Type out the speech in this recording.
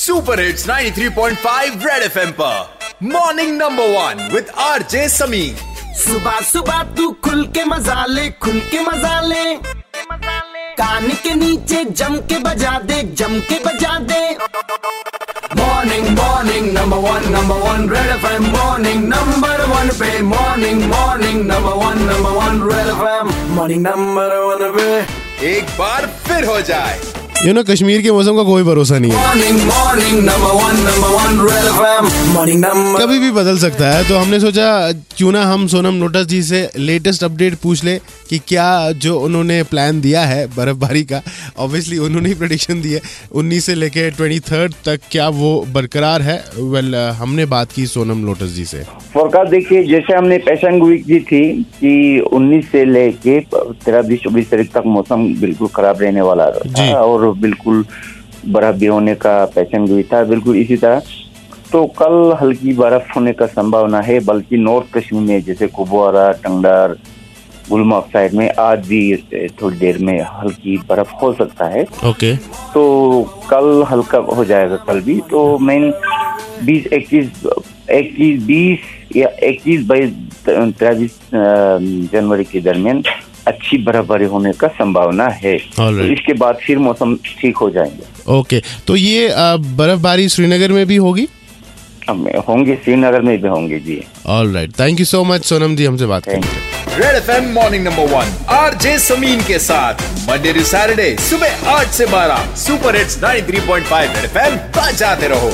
Super hits 93.5 red FM पर। Morning number one with RJ Sameer सुबह सुबह तू खुल के मज़ा ले खुल के मज़ा ले। कान के नीचे जम के बजा दे जम के बजा दे। Morning morning number one number one red FM morning number one पे morning morning number one number one red FM morning number one पे। एक बार फिर हो जाए। यू नो कश्मीर के मौसम का कोई भरोसा नहीं है। कभी भी बदल सकता है। तो हमने सोचा क्यों ना हम सोनम नोटस जी से लेटेस्ट अपडेट पूछ ले कि क्या जो उन्होंने प्लान दिया है बर्फबारी का ऑब्वियसली उन्होंने ही प्रोडिक्शन दी है। 19 से लेके ट्वेंटी थर्ड तक क्या वो बरकरार है? वेल well, हमने बात की सोनम लोटस जी से। फोरकास्ट देखिए जैसे हमने पैशन वीक की थी कि 19 से लेके तेरह बीस चौबीस तारीख तक मौसम बिल्कुल खराब रहने वाला। था और बिल्कुल बर्फ़ भी होने का पैशन वीक था बिल्कुल इसी तरह। तो कल हल्की बर्फ़ होने का संभावना है बल्कि नॉर्थ कश्मीर में जैसे कुपवारा टंगडार गुलमर्ग साइड में आज भी थोड़ी देर में हल्की बर्फ़ हो सकता है। ओके। तो कल हल्का हो जाएगा कल भी। तो मेन बीस इक्कीस इक्कीस बीस या इक्कीस बाईस तेईस जनवरी के दरमियान अच्छी बर्फबारी होने का संभावना है। तो इसके बाद फिर मौसम ठीक हो जाएँगे। ओके तो ये बर्फबारी श्रीनगर में भी होगी? हम होंगे श्रीनगर में भी होंगे ji. All right thank you so much Sonam ji हमसे बात करेंगे red FM morning number one RJ Sameen के साथ मंडे टू सैटरडे सुबह आठ से बारह सुपर हिट्स 93.5 रेड एफएम बजाते रहो।